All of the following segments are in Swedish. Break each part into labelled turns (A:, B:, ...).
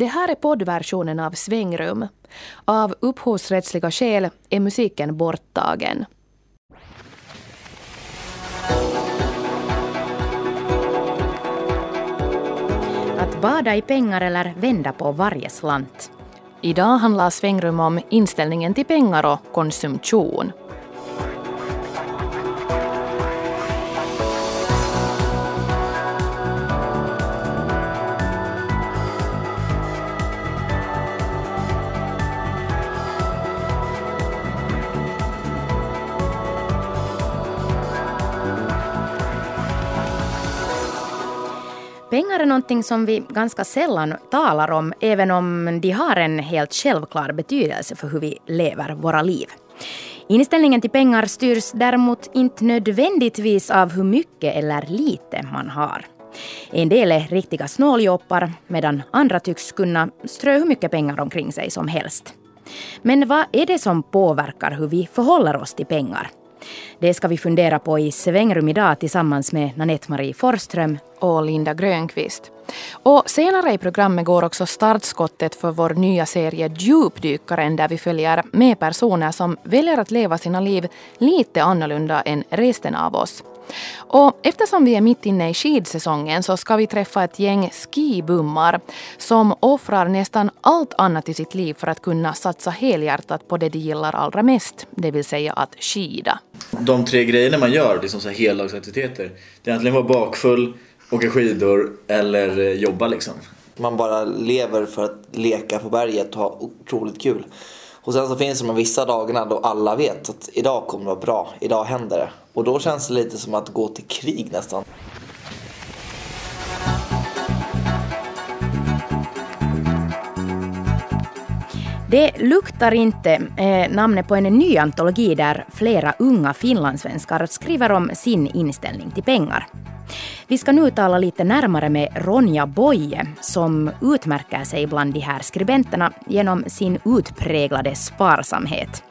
A: Det här är poddversionen av Svängrum. Av upphovsrättsliga skäl är musiken borttagen.
B: Att bada i pengar eller vända på varje slant.
A: Idag handlar Svängrum om inställningen till pengar och konsumtion.
B: Någonting som vi ganska sällan talar om, även om de har en helt självklar betydelse för hur vi lever våra liv. Inställningen till pengar styrs däremot inte nödvändigtvis av hur mycket eller lite man har. En del är riktiga snåljåpar medan andra tycks kunna strö hur mycket pengar omkring sig som helst. Men vad är det som påverkar hur vi förhåller oss till pengar? Det ska vi fundera på i Svängrum idag tillsammans med Nanette-Marie Forström
A: och Linda Grönqvist. Och senare i programmet går också startskottet för vår nya serie Djupdykaren där vi följer med personer som väljer att leva sina liv lite annorlunda än resten av oss. Och eftersom vi är mitt inne i skidsäsongen så ska vi träffa ett gäng skibummar som offrar nästan allt annat i sitt liv för att kunna satsa helhjärtat på det de gillar allra mest, det vill säga att skida.
C: De tre grejerna man gör, liksom så här heldagsaktiviteter, det är egentligen vara bakfull, åka skidor eller eh, jobba liksom.
D: Man bara lever för att leka på berget och ha otroligt kul. Och sen så finns det de vissa dagarna då alla vet att idag kommer det vara bra, idag händer det. Och då känns det lite som att gå till krig nästan.
B: Det luktar inte eh, namnet på en ny antologi där flera unga finlandssvenskar skriver om sin inställning till pengar. Vi ska nu tala lite närmare med Ronja Boye som utmärker sig bland de här skribenterna genom sin utpräglade sparsamhet.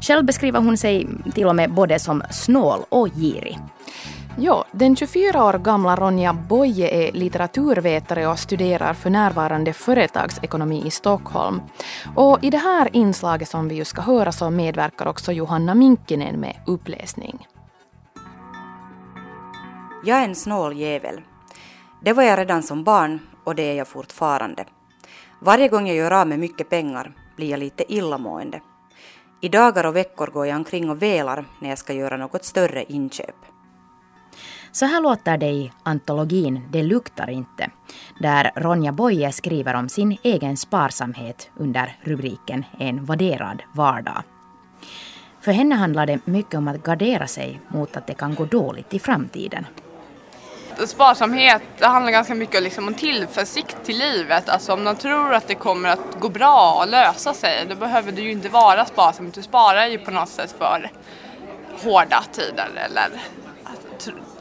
B: Själv beskriver hon sig till och med både som snål och girig.
A: Ja, den 24 år gamla Ronja Boye är litteraturvetare och studerar för närvarande företagsekonomi i Stockholm. Och i det här inslaget som vi ju ska höra så medverkar också Johanna Minkinen med uppläsning.
E: Jag är en snål jävel. Det var jag redan som barn och det är jag fortfarande. Varje gång jag gör av med mycket pengar blir jag lite illamående. I dagar och veckor går jag omkring och velar när jag ska göra något större inköp.
B: Så här låter det i antologin Det luktar inte, där Ronja Boye skriver om sin egen sparsamhet under rubriken En värderad vardag. För henne handlar det mycket om att gardera sig mot att det kan gå dåligt i framtiden
F: sparsamhet det handlar ganska mycket liksom om tillförsikt till livet. Alltså om man tror att det kommer att gå bra och lösa sig då behöver du ju inte vara sparsam. Du sparar ju på något sätt för hårda tider eller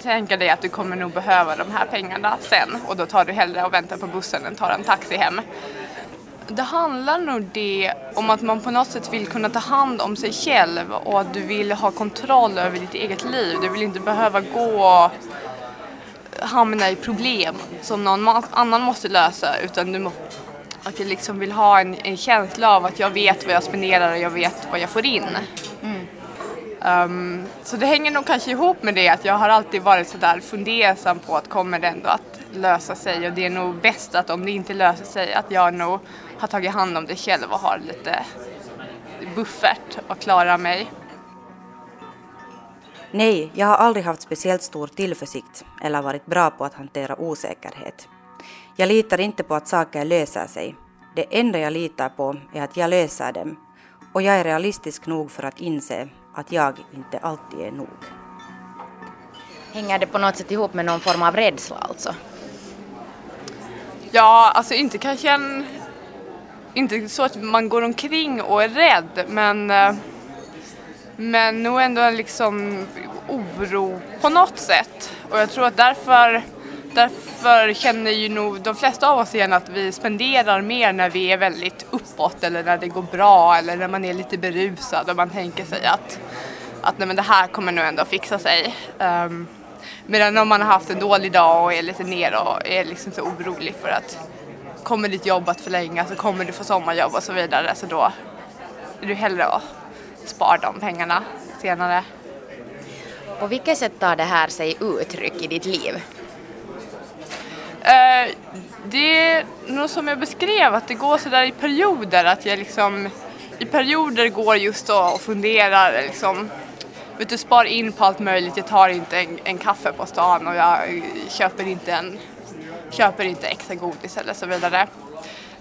F: tänka dig att du kommer nog behöva de här pengarna sen och då tar du hellre och väntar på bussen än tar en taxi hem. Det handlar nog det om att man på något sätt vill kunna ta hand om sig själv och att du vill ha kontroll över ditt eget liv. Du vill inte behöva gå och hamna i problem som någon annan måste lösa utan du må, att jag liksom vill ha en, en, känsla av att jag vet vad jag spenderar och jag vet vad jag får in. Um, så det hänger nog kanske ihop med det att jag har alltid varit sådär fundersam på att kommer det ändå att lösa sig och det är nog bäst att om det inte löser sig att jag nog har tagit hand om det själv och har lite buffert och klarar mig.
E: Nej, jag har aldrig haft speciellt stor tillförsikt eller varit bra på att hantera osäkerhet. Jag litar inte på att saker löser sig. Det enda jag litar på är att jag löser dem och jag är realistisk nog för att inse att jag inte alltid är nog.
B: Hänger det på något sätt ihop med någon form av rädsla alltså?
F: Ja, alltså inte kanske en... Inte så att man går omkring och är rädd men eh, men nog ändå en liksom oro på något sätt. Och jag tror att därför, därför känner ju nog de flesta av oss igen att vi spenderar mer när vi är väldigt uppåt eller när det går bra eller när man är lite berusad och man tänker sig att, att nej, men det här kommer nog ändå fixa sig. Um, medan om man har haft en dålig dag och är lite ner och är liksom så orolig för att kommer ditt jobb att förlängas så kommer du få sommarjobb och så vidare. Så då är du hellre att spara de pengarna senare.
B: På vilket sätt tar det här sig uttryck i ditt liv?
F: Eh, det är nog som jag beskrev, att det går sådär i perioder. Att jag liksom i perioder går just och funderar liksom. Vet du, spar in på allt möjligt. Jag tar inte en, en kaffe på stan och jag köper inte, en, köper inte extra godis eller så vidare.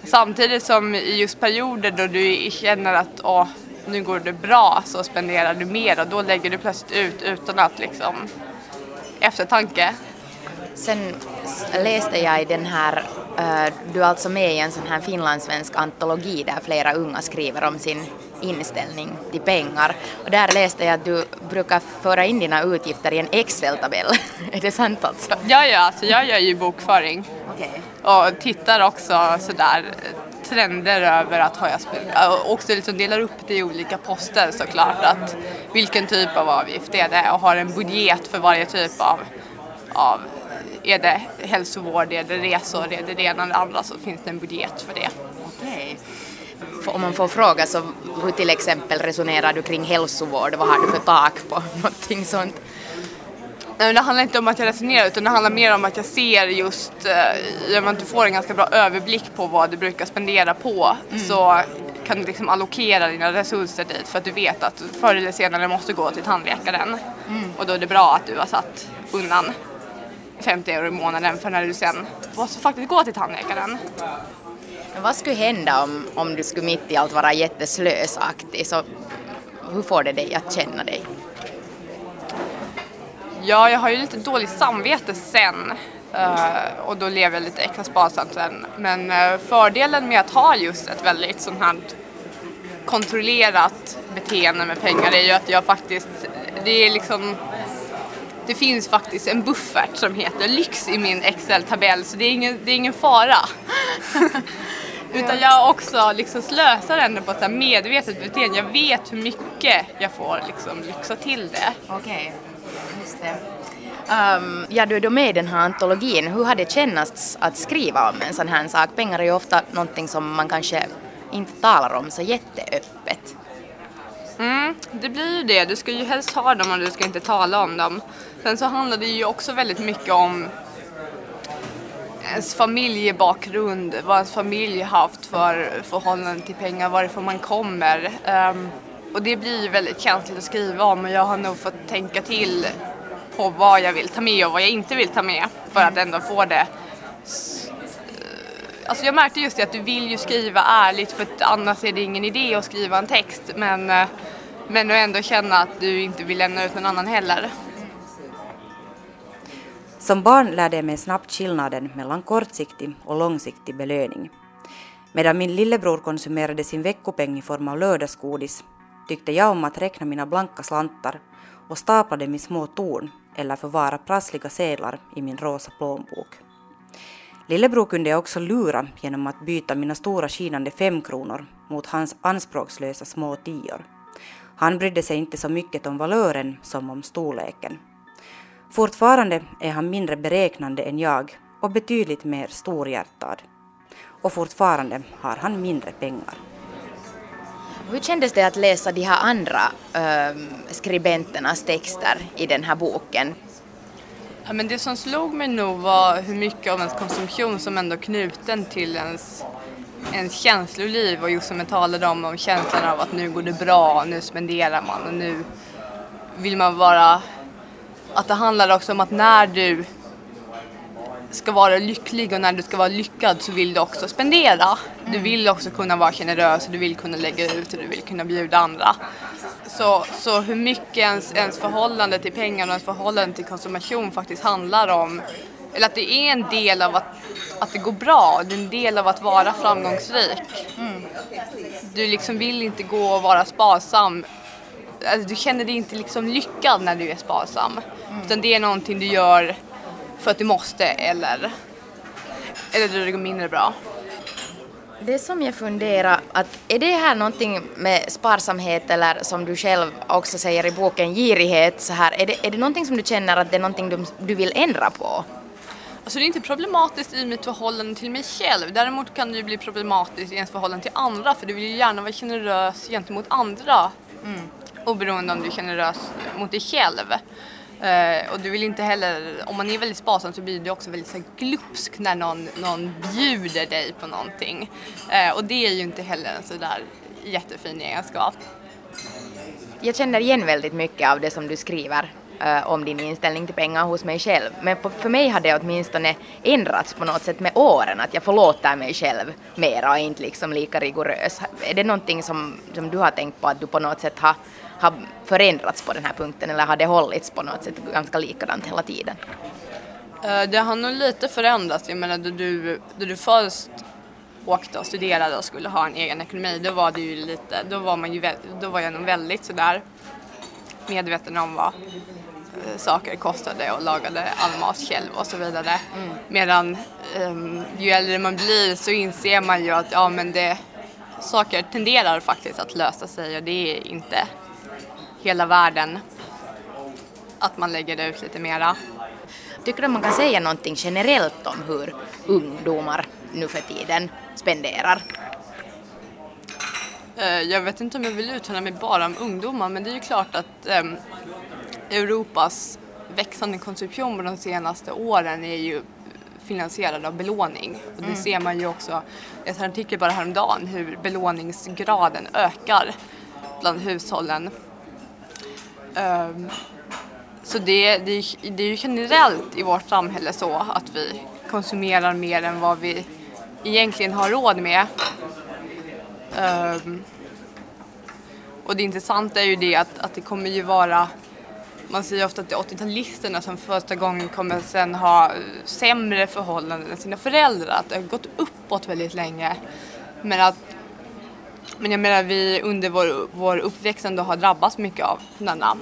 F: Samtidigt som i just perioder då du känner att åh, nu går det bra så spenderar du mer och då lägger du plötsligt ut utan att liksom eftertanke.
B: Sen läste jag i den här, uh, du är alltså med i en sån här finlandssvensk antologi där flera unga skriver om sin inställning till pengar. Och där läste jag att du brukar föra in dina utgifter i en Excel-tabell. är det sant alltså?
F: Ja, ja, alltså jag gör ju bokföring.
B: Okay.
F: Och tittar också sådär trender över att har jag och också liksom delar upp det i olika poster såklart. Att vilken typ av avgift är det och har en budget för varje typ av, av är det hälsovård, är det resor, är det det ena eller andra så finns det en budget för det.
B: Okej. Om man får fråga så hur till exempel resonerar du kring hälsovård? Vad har du för tak på någonting sånt?
F: Det handlar inte om att jag resonerar utan det handlar mer om att jag ser just, eh, om du får en ganska bra överblick på vad du brukar spendera på mm. så kan du liksom allokera dina resurser dit för att du vet att förr eller senare måste gå till tandläkaren. Mm. Och då är det bra att du har satt undan 50 euro i månaden för när du sen måste faktiskt gå till tandläkaren.
B: Vad skulle hända om, om du skulle mitt i allt vara jätteslösaktig? Så hur får det dig att känna dig?
F: Ja, jag har ju lite dåligt samvete sen uh, och då lever jag lite extra sparsamt sen. Men uh, fördelen med att ha just ett väldigt sånt här kontrollerat beteende med pengar är ju att jag faktiskt, det är liksom det finns faktiskt en buffert som heter lyx i min Excel-tabell så det är ingen, det är ingen fara. Utan jag också liksom slösar ändå på ett medvetet beteende. Jag vet hur mycket jag får liksom lyxa till det.
B: Okej, just det. Um, ja, du är då med i den här antologin. Hur har det känts att skriva om en sån här sak? Pengar är ju ofta någonting som man kanske inte talar om så jätteöppet.
F: Mm, det blir ju det. Du ska ju helst ha dem och du ska inte tala om dem. Sen så handlar det ju också väldigt mycket om ens familjebakgrund, vad ens familj haft för förhållande till pengar, varifrån man kommer. Um, och det blir ju väldigt känsligt att skriva om och jag har nog fått tänka till på vad jag vill ta med och vad jag inte vill ta med för att ändå få det. Alltså jag märkte just det att du vill ju skriva ärligt för annars är det ingen idé att skriva en text men, eh, men att ändå känna att du inte vill lämna ut någon annan heller.
E: Som barn lärde jag mig snabbt skillnaden mellan kortsiktig och långsiktig belöning. Medan min lillebror konsumerade sin veckopeng i form av lördagsgodis tyckte jag om att räkna mina blanka slantar och staplade dem i små torn eller förvara prassliga sedlar i min rosa plånbok. Lillebror kunde jag också lura genom att byta mina stora skinande femkronor mot hans anspråkslösa små tior. Han brydde sig inte så mycket om valören som om storleken. Fortfarande är han mindre beräknande än jag och betydligt mer storhjärtad. Och fortfarande har han mindre pengar.
B: Hur kändes det att läsa de här andra äh, skribenternas texter i den här boken?
F: Ja, men det som slog mig nog var hur mycket av ens konsumtion som ändå är knuten till ens, ens känsloliv och just som jag talade om, om känslan av att nu går det bra, nu spenderar man och nu vill man vara att det handlar också om att när du ska vara lycklig och när du ska vara lyckad så vill du också spendera. Du mm. vill också kunna vara generös, du vill kunna lägga ut och du vill kunna bjuda andra. Så, så hur mycket ens, ens förhållande till pengar och ens förhållande till konsumtion faktiskt handlar om, eller att det är en del av att, att det går bra, det är en del av att vara framgångsrik. Mm. Du liksom vill inte gå och vara sparsam alltså, du känner dig inte liksom lyckad när du är sparsam. Mm. Utan det är någonting du gör för att du måste eller, eller det går mindre bra.
B: Det som jag funderar, att är det här någonting med sparsamhet eller som du själv också säger i boken girighet så här, är det, är det någonting som du känner att det är någonting du, du vill ändra på?
F: Alltså det är inte problematiskt i mitt förhållande till mig själv. Däremot kan det ju bli problematiskt i ens förhållande till andra för du vill ju gärna vara generös gentemot andra. Mm. Oberoende om du är generös mot dig själv. Eh, och du vill inte heller, om man är väldigt sparsam så blir du också väldigt så här, glupsk när någon, någon bjuder dig på någonting. Eh, och det är ju inte heller en sådär jättefin egenskap.
B: Jag känner igen väldigt mycket av det som du skriver Eh, om din inställning till pengar hos mig själv. Men på, för mig har det åtminstone ändrats på något sätt med åren, att jag förlåter mig själv mera och inte liksom lika rigorös. Är det någonting som, som du har tänkt på att du på något sätt har, har förändrats på den här punkten eller har det hållits på något sätt ganska likadant hela tiden?
F: Eh, det har nog lite förändrats. Jag menar, då du, då du först åkte och studerade och skulle ha en egen ekonomi, då var det ju lite, då var man ju, då var jag nog väldigt sådär medveten om vad saker kostade och lagade all mat själv och så vidare. Mm. Medan um, ju äldre man blir så inser man ju att ja, men det, saker tenderar faktiskt att lösa sig och det är inte hela världen att man lägger ut lite mera.
B: Tycker du man kan säga någonting generellt om hur ungdomar nu för tiden spenderar?
F: Eh, jag vet inte om jag vill uttala mig bara om ungdomar men det är ju klart att um, Europas växande konsumtion de senaste åren är ju finansierad av belåning. Och det mm. ser man ju också, jag har en artikel bara häromdagen hur belåningsgraden ökar bland hushållen. Um, så det, det, det är ju generellt i vårt samhälle så att vi konsumerar mer än vad vi egentligen har råd med. Um, och det intressanta är ju det att, att det kommer ju vara man säger ofta att det är 80-talisterna som första gången kommer sen ha sämre förhållanden än sina föräldrar. Att det har gått uppåt väldigt länge. Men att men jag menar vi under vår, vår uppväxt ändå har drabbats mycket av denna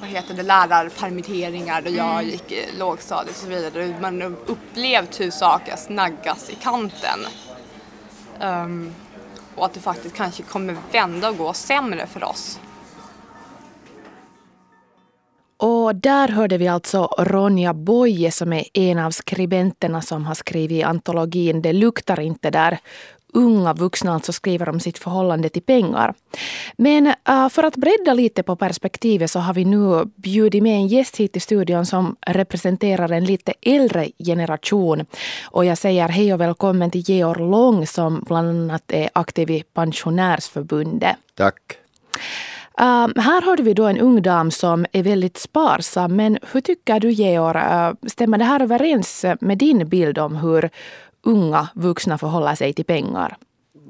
F: vad heter det, lärarpermitteringar och jag mm. gick i lågstadiet och så vidare. Man har upplevt hur saker snaggas i kanten. Um, och att det faktiskt kanske kommer vända och gå sämre för oss.
A: Och där hörde vi alltså Ronja Boye som är en av skribenterna som har skrivit antologin Det luktar inte där unga vuxna alltså skriver om sitt förhållande till pengar. Men äh, för att bredda lite på perspektivet så har vi nu bjudit med en gäst hit i studion som representerar en lite äldre generation. Och jag säger hej och välkommen till Georg Lång som bland annat är aktiv i Pensionärsförbundet.
G: Tack.
A: Uh, här hörde vi då en ung dam som är väldigt sparsam. Men hur tycker du Georg, uh, stämmer det här överens med din bild om hur unga vuxna förhåller sig till pengar?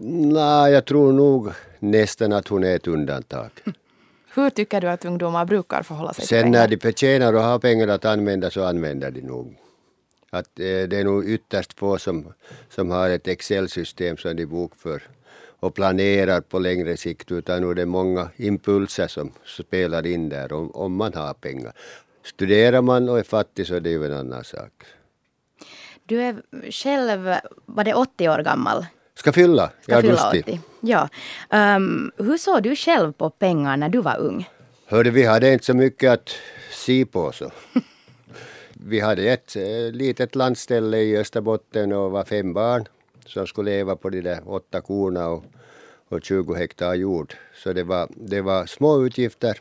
G: Nej, jag tror nog nästan att hon är ett undantag.
A: Hur tycker du att ungdomar brukar förhålla sig
G: Sen
A: till pengar?
G: när de förtjänar och har pengar att använda så använder de nog. Att, eh, det är nog ytterst få som, som har ett Excel-system som de bokför och planerar på längre sikt utan nu är det många impulser som spelar in där om, om man har pengar. Studerar man och är fattig så är det ju en annan sak.
B: Du är själv, var det 80 år gammal?
G: Ska fylla
B: i augusti. 80. Ja. Um, hur såg du själv på pengar när du var ung?
G: Hörde, vi hade inte så mycket att se på så. vi hade ett eh, litet landställe i Österbotten och var fem barn som skulle leva på de där åtta korna och, och 20 hektar jord. Så det var, det var små utgifter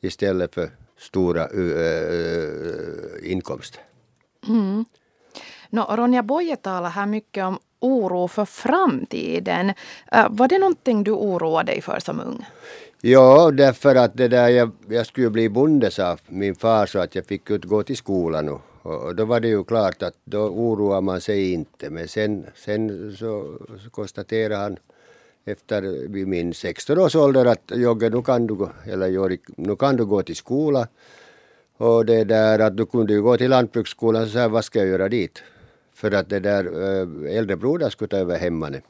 G: istället för stora uh, inkomster.
A: Mm. No, Ronja Boye talar här mycket om oro för framtiden. Var det någonting du oroade dig för som ung?
G: Ja, därför att det där jag, jag skulle bli bonde sa min far så att jag fick inte gå till skolan och, och då var det ju klart att då oroar man sig inte. Men sen, sen så, konstaterade han efter vid min 16 års ålder att Jogge, nu kan du, eller Jori, nu kan du gå till skola. Och det där att du kunde ju gå till lantbruksskolan, så sa vad ska jag göra dit? för att det där äldre brodern skulle ta över hemmanet.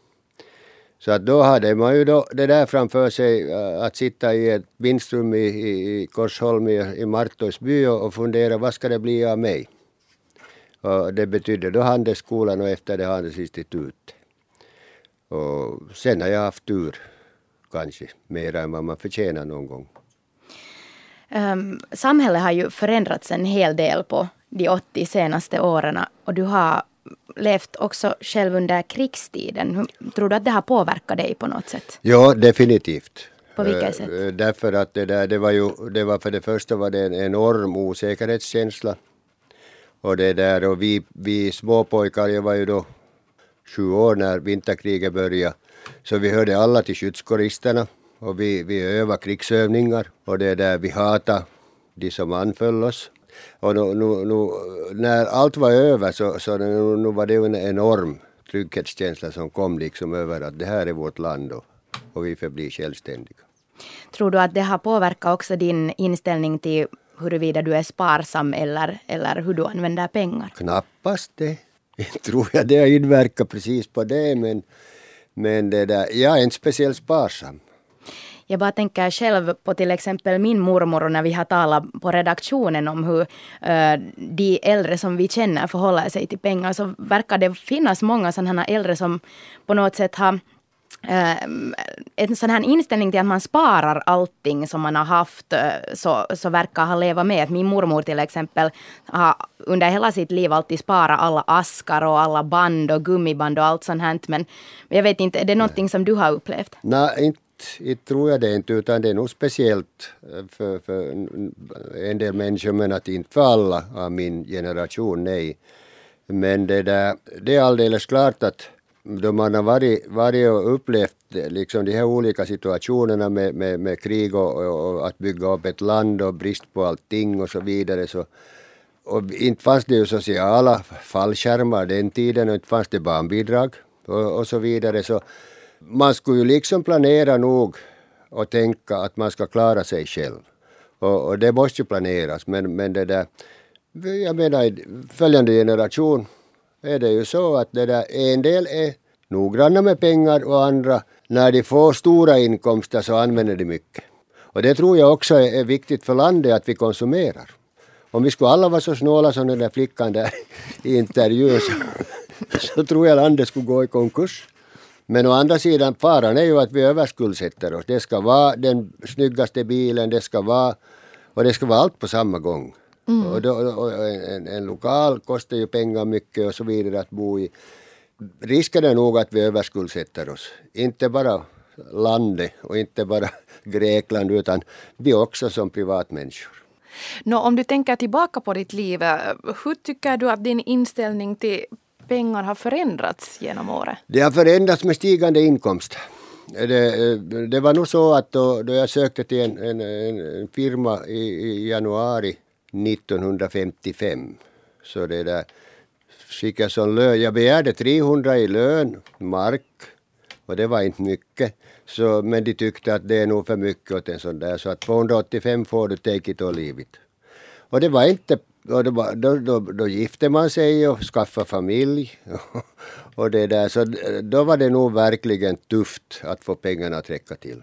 G: Så att då hade man ju då det där framför sig att sitta i ett vinstrum i, i, i Korsholm i, i Martos by och fundera vad ska det bli av mig? Det betydde då handelsskolan och efter det handelsinstitut. Och sen har jag haft tur kanske mer än vad man förtjänar någon gång.
B: Um, samhället har ju förändrats en hel del på de 80 senaste åren och du har levt också själv under krigstiden. Tror du att det har påverkat dig på något sätt?
G: Ja, definitivt.
B: På vilket sätt?
G: eh, Därför att det där, det var ju, det var för det första var det en enorm osäkerhetskänsla. Och det där, och vi, vi småpojkar, jag var ju då sju år när vinterkriget började, så vi hörde alla till skyddskåristerna och vi, vi övade krigsövningar och det där, vi hatade de som anföll oss. Och nu, nu, nu, när allt var över så, så nu, nu var det en enorm trygghetskänsla som kom liksom över att det här är vårt land och, och vi förblir självständiga.
B: Tror du att det har påverkat också din inställning till huruvida du är sparsam eller, eller hur du använder pengar?
G: Knappast det. Tror jag det har inverkat precis på det men, men det där, jag är inte speciellt sparsam.
B: Jag bara tänker själv på till exempel min mormor och när vi har talat på redaktionen om hur eh, de äldre som vi känner förhåller sig till pengar så verkar det finnas många sådana äldre som på något sätt har Ehm, en sån här inställning till att man sparar allting som man har haft eh, så, så verkar ha leva med. Att min mormor till exempel har under hela sitt liv alltid sparat alla askar och alla band och gummiband och allt sånt här. Men jag vet inte, är det någonting som du har upplevt?
G: Nej, inte, inte tror jag det inte, utan det är nog speciellt eh, för, för en del människor, men att inte för alla av min generation, nej. Men det, där, det är alldeles klart att då man har varit, varit och upplevt eh, liksom de här olika situationerna med, med, med krig och, och, att bygga upp ett land och brist på allting och så vidare så och inte fanns det ju sociala fallskärmar den tiden och inte fanns det barnbidrag och, och så vidare så man skulle ju liksom planera nog och tänka att man ska klara sig själv. Och, och det måste ju planeras men, men det där, jag menar följande generation är det ju så att det där, en del är noggranna med pengar och andra när de får stora inkomster så använder de mycket. Och det tror jag också är, viktigt för landet att vi konsumerar. Om vi skulle alla vara så snåla som den där flickan där i intervjun så, så tror jag landet skulle gå i konkurs. Men å andra sidan faran är ju att vi överskuldsätter oss. Det ska vara den snyggaste bilen, det ska vara och det ska vara allt på samma gång. Och, då, och en, en lokal kostar ju pengar mycket och så vidare att bo i. Risken är nog att vi överskuldsätter oss. Inte bara landet och inte bara Grekland utan vi också som privatmänniskor.
A: Nå, om du tänker tillbaka på ditt liv, hur tycker du att din inställning till pengar har förändrats genom året?
G: Det har förändrats med stigande inkomst. Det, det var nog så att då, då jag sökte till en, en, en firma i, i januari 1955 så det där fick som lön. Jag begärde 300 i lön, mark, och det var inte mycket. Så, men de tyckte att det är nog för mycket åt en sån där så att 285 får du take it or leave it. Och det var inte och det var, då, då, då gifte man sig och skaffade familj. och det där, så då var det nog verkligen tufft att få pengarna att räcka till.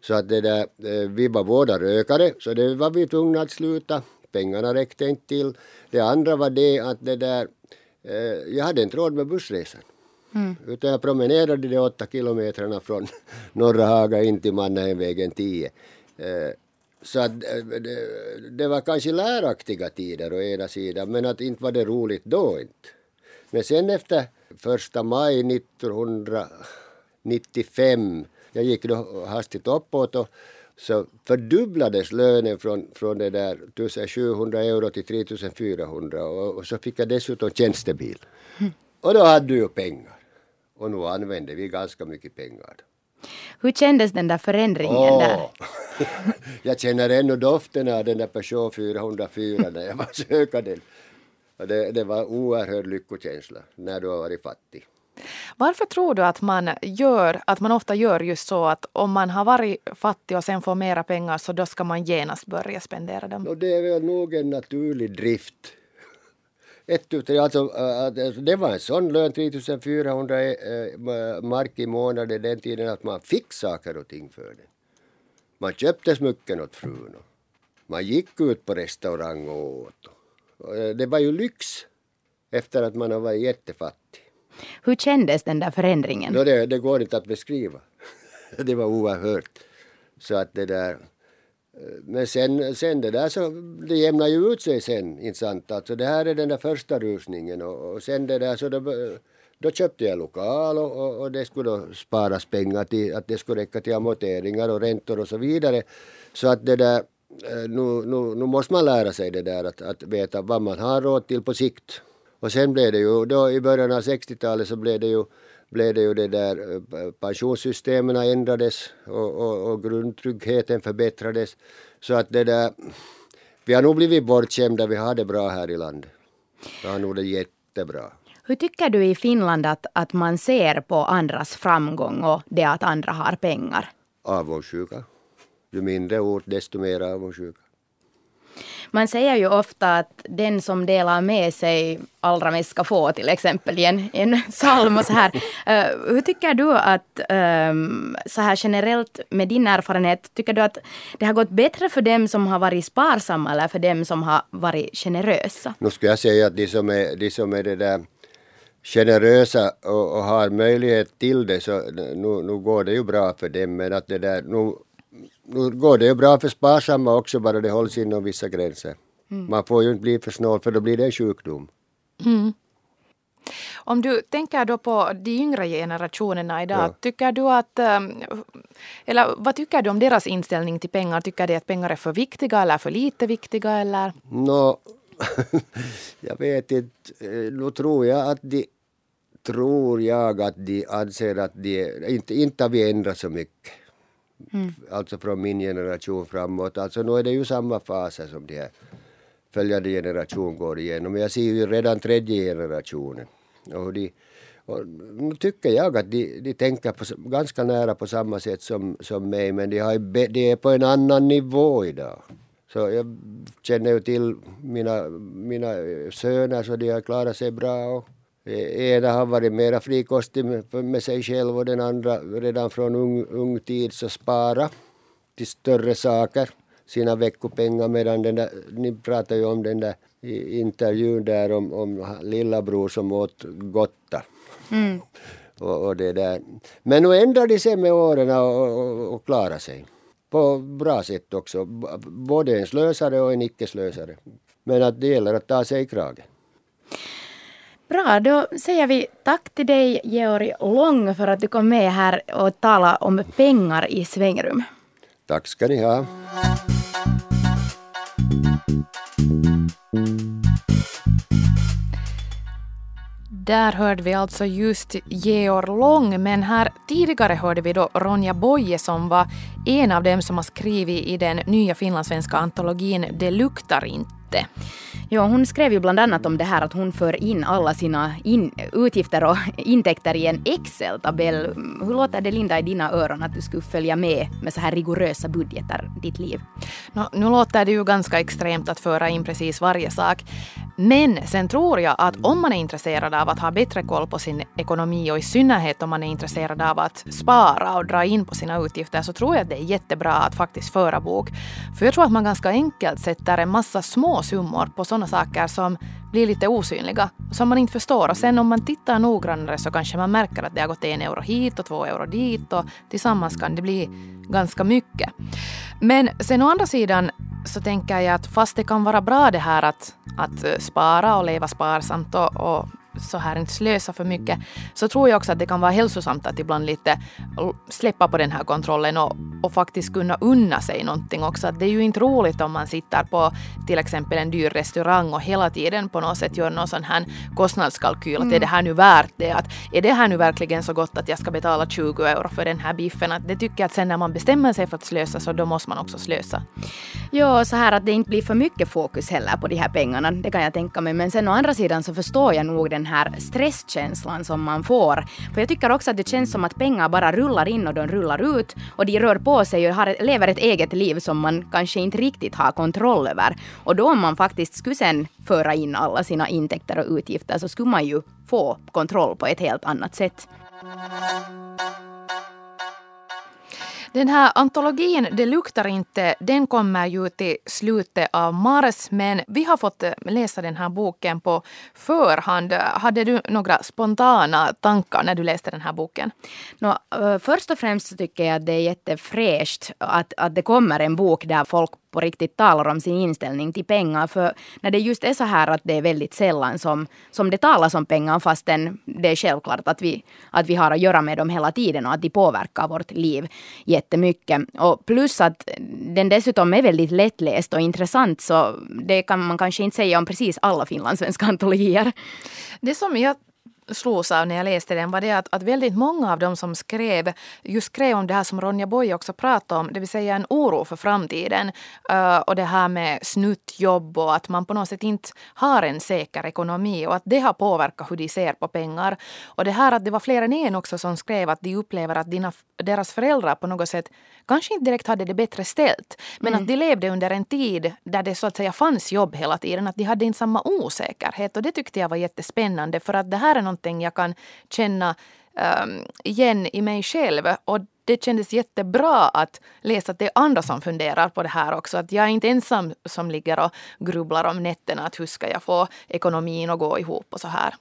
G: Så att det där, eh, vi var båda rökare, så det var vi tvungna att sluta. Pengarna räckte inte till. Det andra var det att det där, eh, jag hade inte råd med bussresan. Utan jag promenerade de åtta kilometrarna från Norra Haga in till Mannheimvägen 10. Eh, så att eh, det, det var kanske läraktiga tider å ena sidan, men att inte var det roligt då inte. Men sen efter första maj 1995, jag gick då hastigt uppåt och så fördubblades lönen från, från det där 1700 euro till 3400 och, och så fick jag dessutom tjänstebil. Och då hade du ju pengar. Och nu använde vi ganska mycket pengar.
B: Hur kändes den där förändringen där?
G: Åh. jag känner ännu doften av den där Peugeot 404 när jag var. Och det, det var oerhörd lyckokänsla när du har varit fattig.
A: Varför tror du att man gör, att man ofta gör just så att om man har varit fattig och sen får mera pengar så då ska man genast börja spendera dem?
G: Och det är väl nog en naturlig drift. Ett alltså, äh, alltså, det var en sån lön, 3400 eh, eh, mark i månaden den tiden att man fick saker och ting för det. Man köpte smycken åt frun och man gick ut på restaurang och åt. Eh, det var ju lyx efter att man har varit jättefattig.
B: Hur kändes den där förändringen?
G: No, det, det går inte att beskriva. det var oerhört. Så att det där... Men sen, sen det där så, det jämnar ju ut sig sen, inte sant? Alltså det här är den där första rusningen och, och sen det där så då, då köpte jag lokal och, och, och det skulle då sparas pengar till, att det skulle räcka till amorteringar och räntor och så vidare. Så att det där, eh, nu, nu, nu måste man lära sig det där att, att veta vad man har råd till på sikt. Och sen blev det ju, då i början av 60-talet så blev det ju blev det ju det där eh, pensionssystemen ändrades och, och, och grundtryggheten förbättrades. Så att det där, vi har nog blivit bortskämda, vi har det bra här i landet. Vi har nog det jättebra.
B: Hur tycker du i Finland att, att man ser på andras framgång och det att andra har pengar?
G: Avundsjuka. Ju mindre ord, desto mer avundsjuka.
B: Man säger ju ofta att den som delar med sig allra mest ska få, till exempel i en, en psalm och så här. Uh, hur tycker du att, um, så här generellt med din erfarenhet, tycker du att det har gått bättre för dem som har varit sparsamma eller för dem som har varit generösa?
G: Nu skulle jag säga att de som är, de som är det där generösa och, och, har möjlighet till det så nu, nu går det ju bra för dem men att det där nu nu går det ju bra för sparsamma också bara det hålls inom vissa gränser. Mm. Man får ju inte bli för snål för då blir det en sjukdom. Mm.
A: Om du tänker då på de yngre generationerna idag, ja. tycker du att, ehm, eller vad tycker du om deras inställning till pengar? Tycker de att pengar är för viktiga eller för lite viktiga eller?
G: Nå, jag vet inte, eh, nu tror jag att de tror jag att de anser att de, inte, inte har vi ändrat så mycket. Mm. Alltså från min generation framåt. Alltså nu är det ju samma faser som de här följande generation går igenom. Jag ser ju redan tredje generationen. Och de, och nu tycker jag att de, de tänker på, ganska nära på samma sätt som, som mig men de, har, de är på en annan nivå idag. Så jag känner ju till mina, mina eh, söner så de har klarat sig bra. Och, Ena har varit mera frikostig med sig själv och den andra redan från ung, ung tid så spara till större saker, sina veckopengar medan den där, ni pratar ju om den där intervjun där om, om lillabror som åt gotta. Mm. Och, och, det där. Men nu ändrar de sig med åren och, och, och klarar sig. På bra sätt också. Både en slösare och en icke-slösare. Men att det gäller att ta sig i kragen.
B: Bra, då säger vi tack till dig Georg Lång för att du kom med här och talade om pengar i svängrum.
G: Tack ska ni ha.
A: Där hörde vi alltså just Georg Lång, men här tidigare hörde vi då Ronja Boye som var en av dem som har skrivit i den nya finlandssvenska antologin Det luktar inte.
B: Ja, hon skrev ju bland annat om det här att hon för in alla sina in, utgifter och intäkter i en Excel-tabell. Hur låter det Linda i dina öron att du skulle följa med med så här rigorösa budgetar ditt liv?
A: No, nu låter det ju ganska extremt att föra in precis varje sak. Men sen tror jag att om man är intresserad av att ha bättre koll på sin ekonomi och i synnerhet om man är intresserad av att spara och dra in på sina utgifter så tror jag att det är jättebra att faktiskt föra bok. För jag tror att man ganska enkelt sätter en massa små summor på sådana saker som blir lite osynliga, som man inte förstår. Och sen om man tittar noggrannare så kanske man märker att det har gått en euro hit och två euro dit och tillsammans kan det bli ganska mycket. Men sen å andra sidan så tänker jag att fast det kan vara bra det här att, att spara och leva sparsamt och, och så här inte slösa för mycket, så tror jag också att det kan vara hälsosamt att ibland lite släppa på den här kontrollen och, och faktiskt kunna unna sig någonting också. Att det är ju inte roligt om man sitter på till exempel en dyr restaurang och hela tiden på något sätt gör någon sån här kostnadskalkyl. Att är det här nu värt det? Att är det här nu verkligen så gott att jag ska betala 20 euro för den här biffen? Att det tycker jag att sen när man bestämmer sig för att slösa så då måste man också slösa.
B: Ja, så här att det inte blir för mycket fokus heller på de här pengarna. Det kan jag tänka mig. Men sen å andra sidan så förstår jag nog den den här stresskänslan som man får. För jag tycker också att det känns som att pengar bara rullar in och de rullar ut och de rör på sig och har, lever ett eget liv som man kanske inte riktigt har kontroll över. Och då om man faktiskt skulle sen föra in alla sina intäkter och utgifter så skulle man ju få kontroll på ett helt annat sätt.
A: Den här antologin Det luktar inte, den kommer ju till slutet av mars men vi har fått eh, läsa den här boken på förhand. Hade du några spontana tankar när du läste den här boken?
B: No, eh, först och främst så tycker jag att det är jättefräscht att, att det kommer en bok där folk på riktigt talar om sin inställning till pengar. För när det just är så här att det är väldigt sällan som, som det talas om pengar fastän det är självklart att vi, att vi har att göra med dem hela tiden och att de påverkar vårt liv jättemycket. Och plus att den dessutom är väldigt lättläst och intressant så det kan man kanske inte säga om precis alla finlandssvenska antologier.
A: Det som jag slogs av när jag läste den var det att, att väldigt många av dem som skrev just skrev om det här som Ronja Boy också pratade om, det vill säga en oro för framtiden. Uh, och det här med snuttjobb och att man på något sätt inte har en säker ekonomi och att det har påverkat hur de ser på pengar. Och det här att det var fler än en också som skrev att de upplever att dina, deras föräldrar på något sätt kanske inte direkt hade det bättre ställt. Men mm. att de levde under en tid där det så att säga fanns jobb hela tiden. Att de hade inte samma osäkerhet. Och det tyckte jag var jättespännande. För att det här är någonting jag kan känna um, igen i mig själv. Och det kändes jättebra att läsa att det är andra som funderar på det här också. Att jag är inte ensam som ligger och grubblar om nätterna att hur ska jag få ekonomin att gå ihop och så här.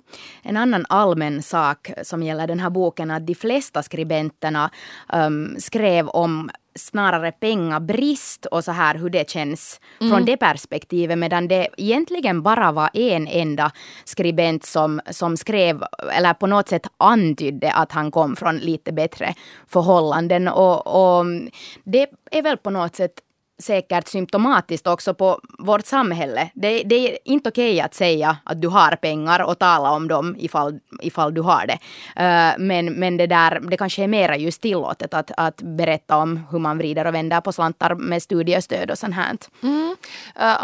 B: En annan allmän sak som gäller den här boken är att de flesta skribenterna um, skrev om snarare pengabrist och så här hur det känns mm. från det perspektivet medan det egentligen bara var en enda skribent som, som skrev eller på något sätt antydde att han kom från lite bättre förhållanden och, och det är väl på något sätt säkert symptomatiskt också på vårt samhälle. Det, det är inte okej okay att säga att du har pengar och tala om dem ifall, ifall du har det. Uh, men, men det, där, det kanske är mera just tillåtet att, att berätta om hur man vrider och vänder på slantar med studiestöd och sånt här.
A: Mm. Uh,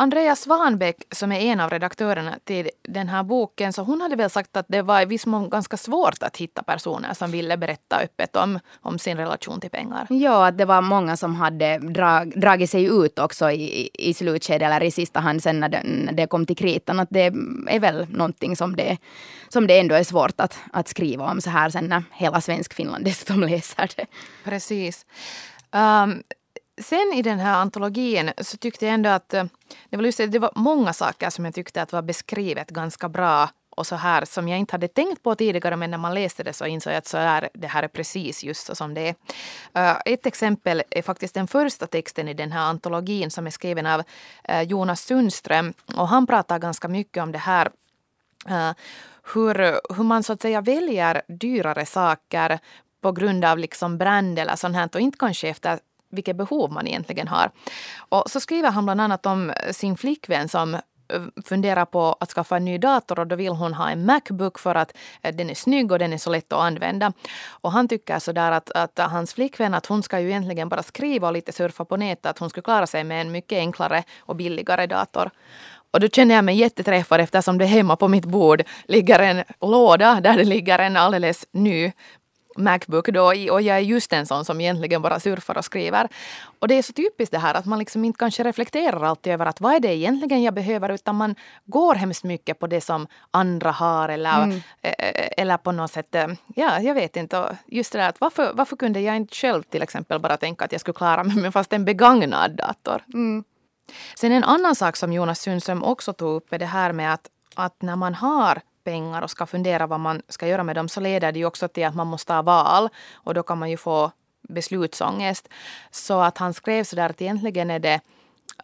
A: Andreas Svanbäck som är en av redaktörerna till den här boken, så hon hade väl sagt att det var i viss mån ganska svårt att hitta personer som ville berätta öppet om, om sin relation till pengar.
B: Ja, att det var många som hade drag, dragit sig ut också i, i slutskedet eller i sista hand sen när det, när det kom till kritan. Att det är väl någonting som det, som det ändå är svårt att, att skriva om så här sen när hela Svenskfinland dessutom läser det.
A: Precis. Um, sen i den här antologin så tyckte jag ändå att eh, det var, just, det var många saker som jag tyckte att var beskrivet ganska bra och så här som jag inte hade tänkt på tidigare men när man läste det så insåg jag att så är, det här är precis just så som det är. Uh, ett exempel är faktiskt den första texten i den här antologin som är skriven av uh, Jonas Sundström och han pratar ganska mycket om det här uh, hur, hur man så att säga väljer dyrare saker på grund av liksom brand eller sånt här och inte kanske efter vilket behov man egentligen har. Och så skriver han bland annat om sin flickvän som Eh, funderar på att skaffa en ny dator och då vill hon ha en Macbook för att eh, den är snygg och den är så lätt att använda. Och han tycker sådär att, att hans flickvän att hon ska ju egentligen bara skriva och lite surfa på nätet. Att hon skulle klara sig med en mycket enklare och billigare dator. Och då känner jag mig jätteträffad eftersom det hemma på mitt bord ligger en låda där det ligger en alldeles ny Macbook då och jag är just en sån som egentligen bara surfar och skriver. Och det är så typiskt det här att man liksom inte kanske reflekterar alltid över att vad är det egentligen jag behöver utan man går hemskt mycket på det som andra har eller, mm. Eh, eh, eller på något sätt, eh, ja jag vet inte. Just det där att varför, varför kunde jag inte själv till exempel bara tänka att jag skulle klara mig med fast en begagnad dator. Mm. Sen en annan sak som Jonas Sundström också tog upp är det här med att, att när man har pengar och ska fundera vad man ska göra med dem så leder det ju också till att man måste ha val och då kan man ju få beslutsångest. Så att han skrev så där att egentligen är det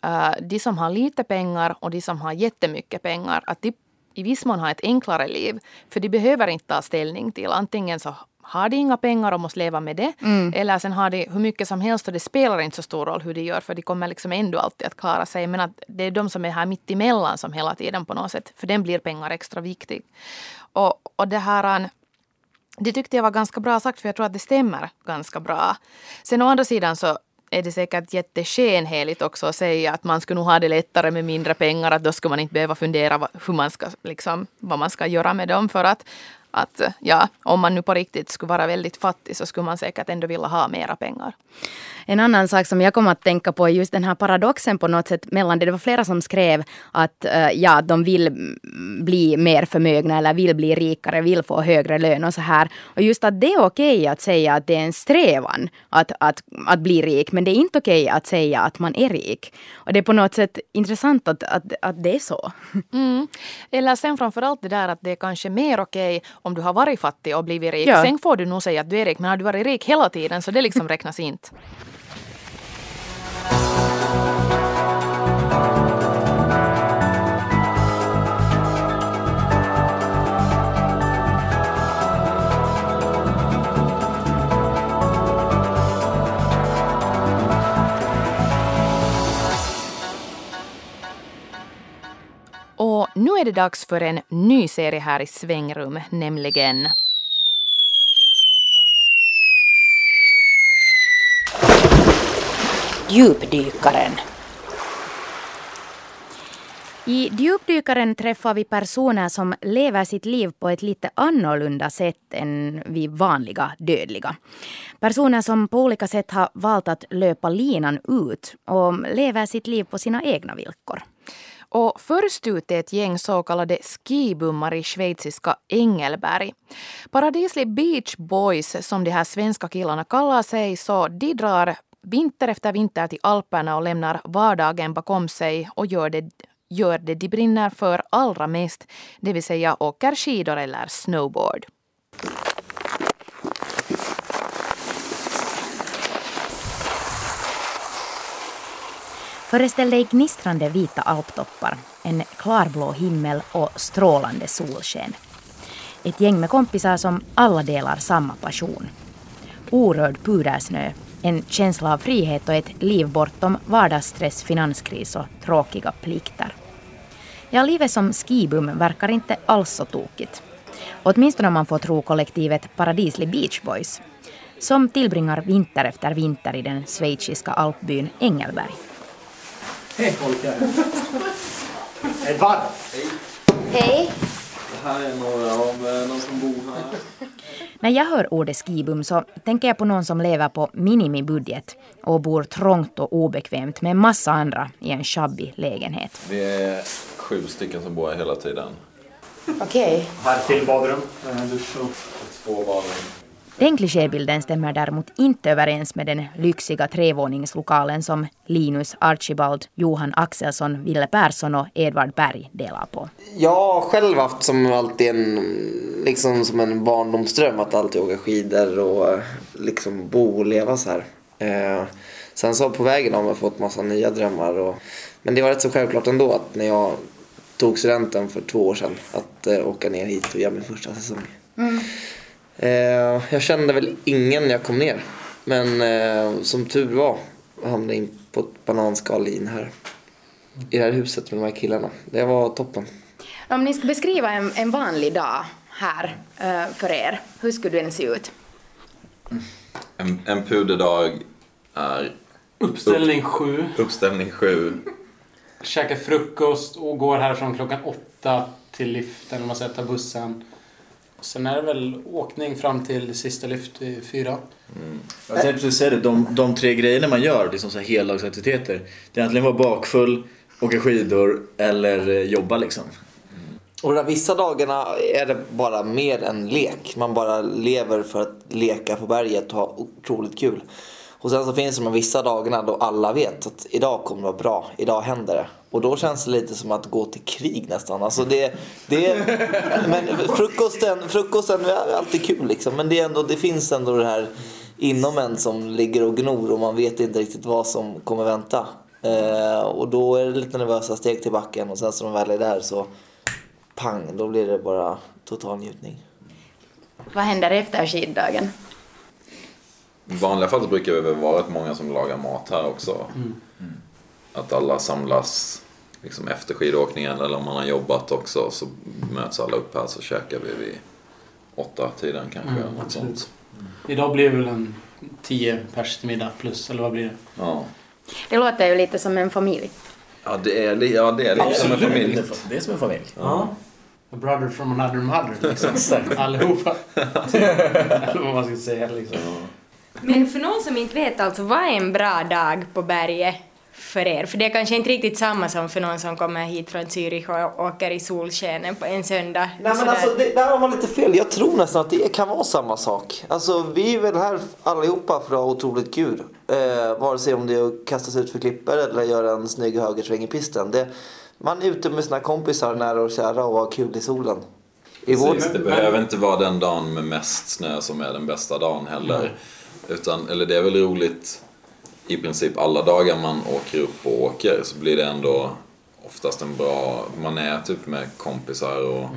A: uh, de som har lite pengar och de som har jättemycket pengar att de i viss mån har ett enklare liv. För de behöver inte ta ställning till antingen så har de inga pengar och måste leva med det. Mm. Eller sen har de hur mycket som helst och det spelar inte så stor roll hur de gör för de kommer liksom ändå alltid att klara sig. Men att det är de som är här mitt emellan som hela tiden på något sätt, för den blir pengar extra viktig. Och, och det här det tyckte jag var ganska bra sagt för jag tror att det stämmer ganska bra. Sen å andra sidan så är det säkert jätteskenheligt också att säga att man skulle nog ha det lättare med mindre pengar. Att då ska man inte behöva fundera hur man ska, liksom, vad man ska göra med dem. För att att ja, om man nu på riktigt skulle vara väldigt fattig så skulle man säkert ändå vilja ha mera pengar.
B: En annan sak som jag kom att tänka på är just den här paradoxen på något sätt mellan det. Det var flera som skrev att uh, ja, de vill bli mer förmögna eller vill bli rikare, vill få högre lön och så här. Och just att det är okej att säga att det är en strävan att, att, att bli rik, men det är inte okej att säga att man är rik. Och det är på något sätt intressant att, att, att det är så.
A: Mm. Eller sen framförallt det där att det är kanske mer okej om du har varit fattig och blivit rik.
B: Ja.
A: Sen får du nog säga att du är rik, men har du varit rik hela tiden så det liksom räknas inte. Och nu är det dags för en ny serie här i Svängrum, nämligen
H: Djupdykaren.
B: I Djupdykaren träffar vi personer som lever sitt liv på ett lite annorlunda sätt än vi vanliga dödliga. Personer som på olika sätt har valt att löpa linan ut och lever sitt liv på sina egna villkor.
A: Och först ut är ett gäng så kallade skibummar i schweiziska Engelberg. Paradislig Beach Boys, som de här svenska killarna kallar sig, så de drar vinter efter vinter till Alperna och lämnar vardagen bakom sig och gör det, gör det de brinner för allra mest, det vill säga åker skidor eller snowboard.
B: Föreställ dig gnistrande vita alptoppar, en klarblå himmel och strålande solsken. Ett gäng med kompisar som alla delar samma passion. Orörd pudersnö, en känsla av frihet och ett liv bortom vardagsstress, finanskris och tråkiga plikter. Ja, livet som skibum verkar inte alls så tokigt. Åtminstone om man får tro kollektivet Paradislig Beach Boys, som tillbringar vinter efter vinter i den schweiziska alpbyn Engelberg.
I: Hej pojkar! Edvard!
B: Hej!
D: Det här är några av eh, de som bor här.
B: När jag hör ordet skibum så tänker jag på någon som lever på minimibudget och bor trångt och obekvämt med en massa andra i en shabby lägenhet.
J: Vi är sju stycken som bor här hela tiden.
B: Okej.
I: Här till badrum, eh, dusch och...
J: Två badrum.
B: Den klichébilden stämmer däremot inte överens med den lyxiga trevåningslokalen som Linus, Archibald, Johan Axelsson, Ville Persson och Edvard Berg delar på.
D: Jag har själv haft som alltid en, liksom som en barndomsdröm att alltid åka skidor och liksom bo och leva så här. Eh, sen så på vägen har man fått massa nya drömmar. Och, men det var rätt så självklart ändå att när jag tog studenten för två år sedan att eh, åka ner hit och göra min första säsong. Eh, jag kände väl ingen när jag kom ner. Men eh, som tur var hamnade jag in på ett bananskal in här. I det här huset med de här killarna. Det var toppen.
B: Om ni ska beskriva en, en vanlig dag här eh, för er, hur skulle den se ut?
J: En, en puderdag är
I: Uppställning sju.
J: uppställning sju.
I: Käkar frukost och går härifrån klockan åtta till liften om man ska ta bussen. Sen är det väl åkning fram till sista lyft i fyra.
C: Jag tänkte precis säga det, de, de tre grejerna man gör, liksom så här heldagsaktiviteter. Det är antingen vara bakfull, åka skidor eller eh, jobba liksom.
D: Och de där vissa dagarna är det bara mer än lek. Man bara lever för att leka på berget och ha otroligt kul. Och sen så finns det de vissa dagarna då alla vet att idag kommer det vara bra, idag händer det. Och då känns det lite som att gå till krig nästan. Alltså det, det, men frukosten, frukosten är alltid kul liksom. Men det, är ändå, det finns ändå det här inom en som ligger och gnor och man vet inte riktigt vad som kommer vänta. Eh, och då är det lite nervösa steg till backen och sen så de väl är där så pang, då blir det bara total njutning.
B: Vad händer efter skiddagen?
J: I vanliga fall så brukar vi väl vara rätt många som lagar mat här också. Att alla samlas liksom efter skidåkningen eller om man har jobbat också så möts alla upp här så käkar vi vid åtta tiden kanske.
I: Mm,
J: något
I: absolut.
J: sånt.
I: Idag blir det väl en 10 pers till middag plus, eller vad blir det?
J: Ja.
B: Det låter ju lite som en familj.
J: Ja, det är, ja, det är lite som en familj.
C: Det är som en familj.
I: Ja. A brother from another mother liksom. Allihopa. Eller vad man ska säga liksom.
B: Men för någon som inte vet alltså, vad är en bra dag på berget för er? För det är kanske inte riktigt samma som för någon som kommer hit från Zürich och åker i solskenen på en söndag.
D: Nej men alltså det, där har man lite fel. Jag tror nästan att det kan vara samma sak. Alltså vi är väl här allihopa för att ha otroligt kul. Eh, vare sig om det är att kasta sig ut för klippor eller göra en snygg högersväng i pisten. Det, man är ute med sina kompisar nära och kära och har kul i solen. I vår...
J: Precis, det behöver inte vara den dagen med mest snö som är den bästa dagen heller. Utan, eller det är väl roligt i princip alla dagar man åker upp och åker så blir det ändå oftast en bra, man är typ med kompisar och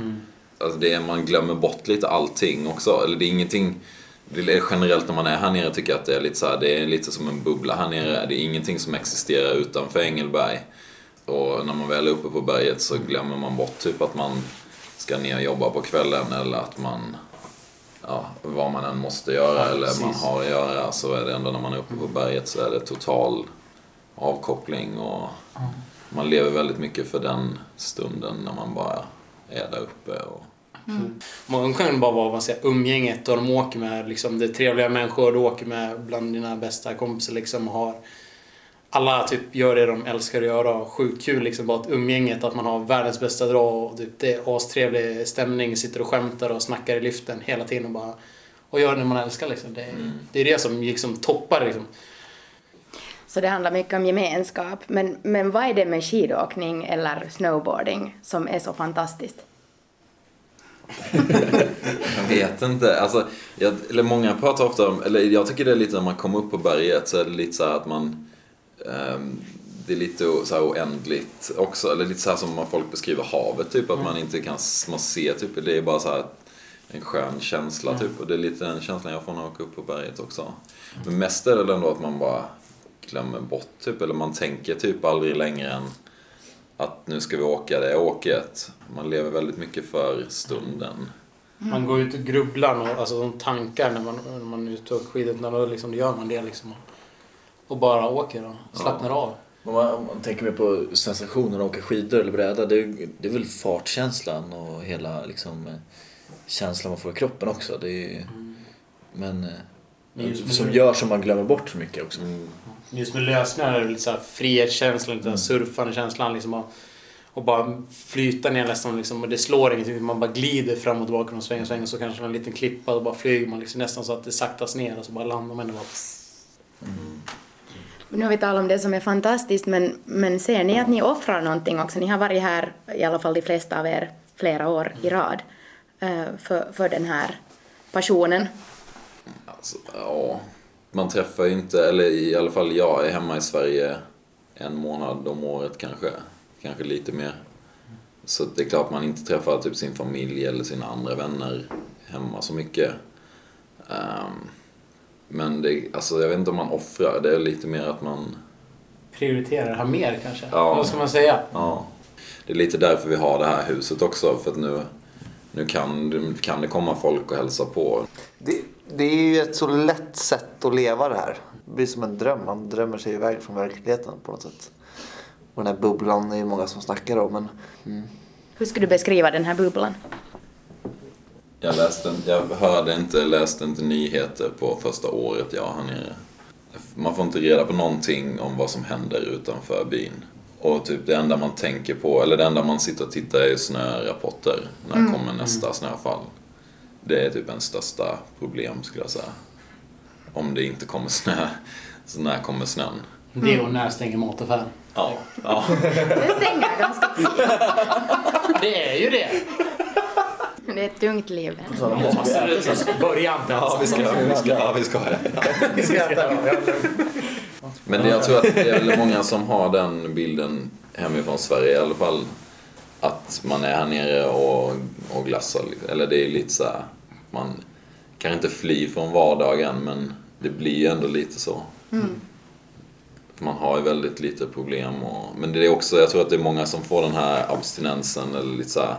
J: alltså det man glömmer bort lite allting också. Eller det är ingenting, det är generellt när man är här nere tycker jag att det är lite så här, det är lite som en bubbla här nere. Det är ingenting som existerar utanför Engelberg. Och när man väl är uppe på berget så glömmer man bort typ att man ska ner och jobba på kvällen eller att man ja, vad man än måste göra eller man har att göra så är det ändå när man är uppe på berget så är det total avkoppling och man lever väldigt mycket för den stunden när man bara är där uppe. Och,
I: Många gånger kan bara vara vad säger, umgänget och de åker med. Liksom, det är trevliga människor du åker med bland dina bästa kompisar. Liksom, och har, alla typ gör det de älskar att göra. och Sjukt kul liksom, bara att umgänget, att man har världens bästa dag. Och typ, det är astrevlig stämning, sitter och skämtar och snackar i liften hela tiden. Och, bara, och gör det man älskar. Liksom. Det, det är det som liksom, toppar liksom.
B: Så det handlar mycket om gemenskap. Men, men vad är det med skidåkning eller snowboarding som är så fantastiskt?
J: Jag vet inte. Alltså, jag, eller många pratar ofta om, eller jag tycker det är lite när man kommer upp på berget så är det lite så här att man det är lite så här oändligt också. Eller lite så här som folk beskriver havet typ. Att man inte kan man ser typ. Det är bara så här en skön känsla typ. Och det är lite den känslan jag får när jag åker upp på berget också. Men mest är det ändå att man bara glömmer bort typ. Eller man tänker typ aldrig längre än att nu ska vi åka det åket. Man lever väldigt mycket för stunden.
I: Man går ut och grubblar och alltså, de tankar när man, när man är ute och skidor. Då, liksom, då gör man det liksom. Och bara åker och slappnar av.
C: Om man, om man tänker mer på sensationen att åka skidor eller bräda, det är, det är väl fartkänslan och hela liksom, eh, känslan man får i kroppen också. Det är, Men eh,
I: Men just
C: som gör som man glömmer bort så mycket också.
I: Just med lösningar är det lite så här frihetskänslan, lite så här surfande känslan. Liksom, och, och bara flyta ner nästan liksom, och det slår ingenting. Man bara glider fram och tillbaka och svänger och svänger. Så kanske en liten klippa och bara flyger man liksom, nästan så att det saktas ner och så bara landar man och bara...
B: Nu har vi talat om det som är fantastiskt, men, men ser ni att ni offrar någonting också? Ni har varit här, i alla fall de flesta av er, flera år i rad eh, för, för den här passionen.
J: Alltså, ja. Man träffar ju inte, eller i alla fall jag är hemma i Sverige en månad om året kanske. Kanske lite mer. Så det är klart man inte träffar typ sin familj eller sina andra vänner hemma så mycket. Um, men det, alltså jag vet inte om man offrar, det är lite mer att man
I: Prioriterar det här mer kanske?
J: Ja.
I: Vad ska man säga?
J: Ja. Det är lite därför vi har det här huset också. För att nu, nu kan, kan det komma folk och hälsa på.
D: Det, det är ju ett så lätt sätt att leva det här. Det blir som en dröm. Man drömmer sig iväg från verkligheten på något sätt. Och den här bubblan är ju många som snackar om. Men, mm.
B: Hur skulle du beskriva den här bubblan?
J: Jag, läste, jag hörde inte, läste inte nyheter på första året jag var här nere. Man får inte reda på någonting om vad som händer utanför byn. Och typ det enda man tänker på, eller det enda man sitter och tittar är snörapporter. När kommer nästa snöfall? Det är typ en största problem skulle jag säga. Om det inte kommer snö, så när kommer snön?
I: Det och när stänger mataffären?
J: Ja, ja.
B: Det stänger ganska
I: Det är ju det!
B: Det är ett tungt liv.
I: Början.
J: Ja, vi ska, vi ska, ja, vi ska det. Men det, jag tror att det är väl många som har den bilden hemifrån Sverige i alla fall. Att man är här nere och, och glassar. Eller det är lite så här, man kan inte fly från vardagen men det blir ju ändå lite så. Man har ju väldigt lite problem och, men det är också, jag tror att det är många som får den här abstinensen eller lite så här,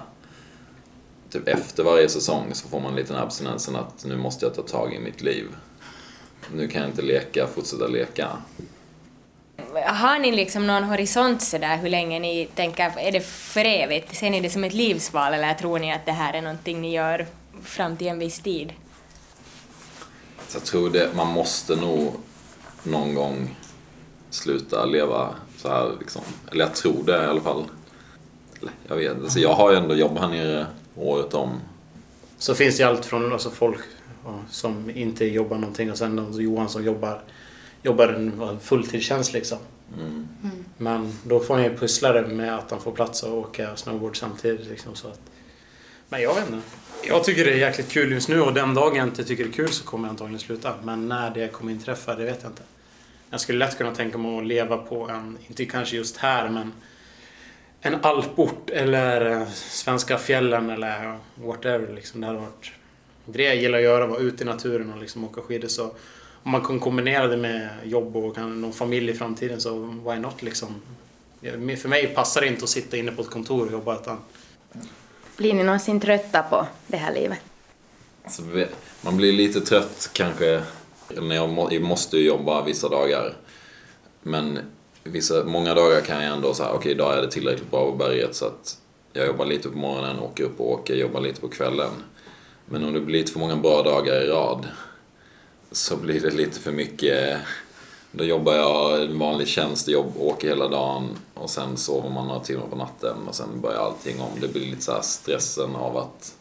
J: Typ efter varje säsong så får man lite den abstinensen att nu måste jag ta tag i mitt liv. Nu kan jag inte leka, fortsätta leka.
H: har ni liksom någon horisont sådär hur länge ni tänker, är det för evigt? Ser ni det som ett livsval eller tror ni att det här är någonting ni gör fram till en viss tid?
J: Jag tror det, man måste nog någon gång sluta leva så här liksom. Eller jag tror det i alla fall. Eller, Jag vet alltså jag har ju ändå jobbat här nere året om.
I: Så finns det allt från alltså, folk som inte jobbar någonting och sen Johan som jobbar, jobbar en fulltidstjänst liksom.
J: Mm.
I: Men då får han ju pussla det med att han får plats och åka snowboard samtidigt. Liksom, så att, men jag vet inte. Jag tycker det är jäkligt kul just nu och den dagen jag inte tycker det är kul så kommer jag antagligen sluta. Men när det kommer inträffa, det vet jag inte. Jag skulle lätt kunna tänka mig att leva på en, inte kanske just här, men en alport eller eh, svenska fjällen eller whatever. Liksom. Det hade varit det jag gillar att göra, vara ute i naturen och liksom åka skidor. Så om man kan kombinera det med jobb och kan, någon familj i framtiden så why not liksom. För mig passar det inte att sitta inne på ett kontor och jobba utan
B: Blir ni någonsin trötta på det här livet?
J: Så vi- man blir lite trött kanske. När jag, må, jag måste ju jobba vissa dagar. Men vissa, många dagar kan jag ändå säga, okej idag är det tillräckligt bra på berget så att jag jobbar lite på morgonen, åker upp och åker, jobbar lite på kvällen. Men om det blir lite för många bra dagar i rad så blir det lite för mycket. Då jobbar jag en vanlig tjänstejobb, åker hela dagen och sen sover man några timmar på natten och sen börjar allting om. Det blir lite så stressen av att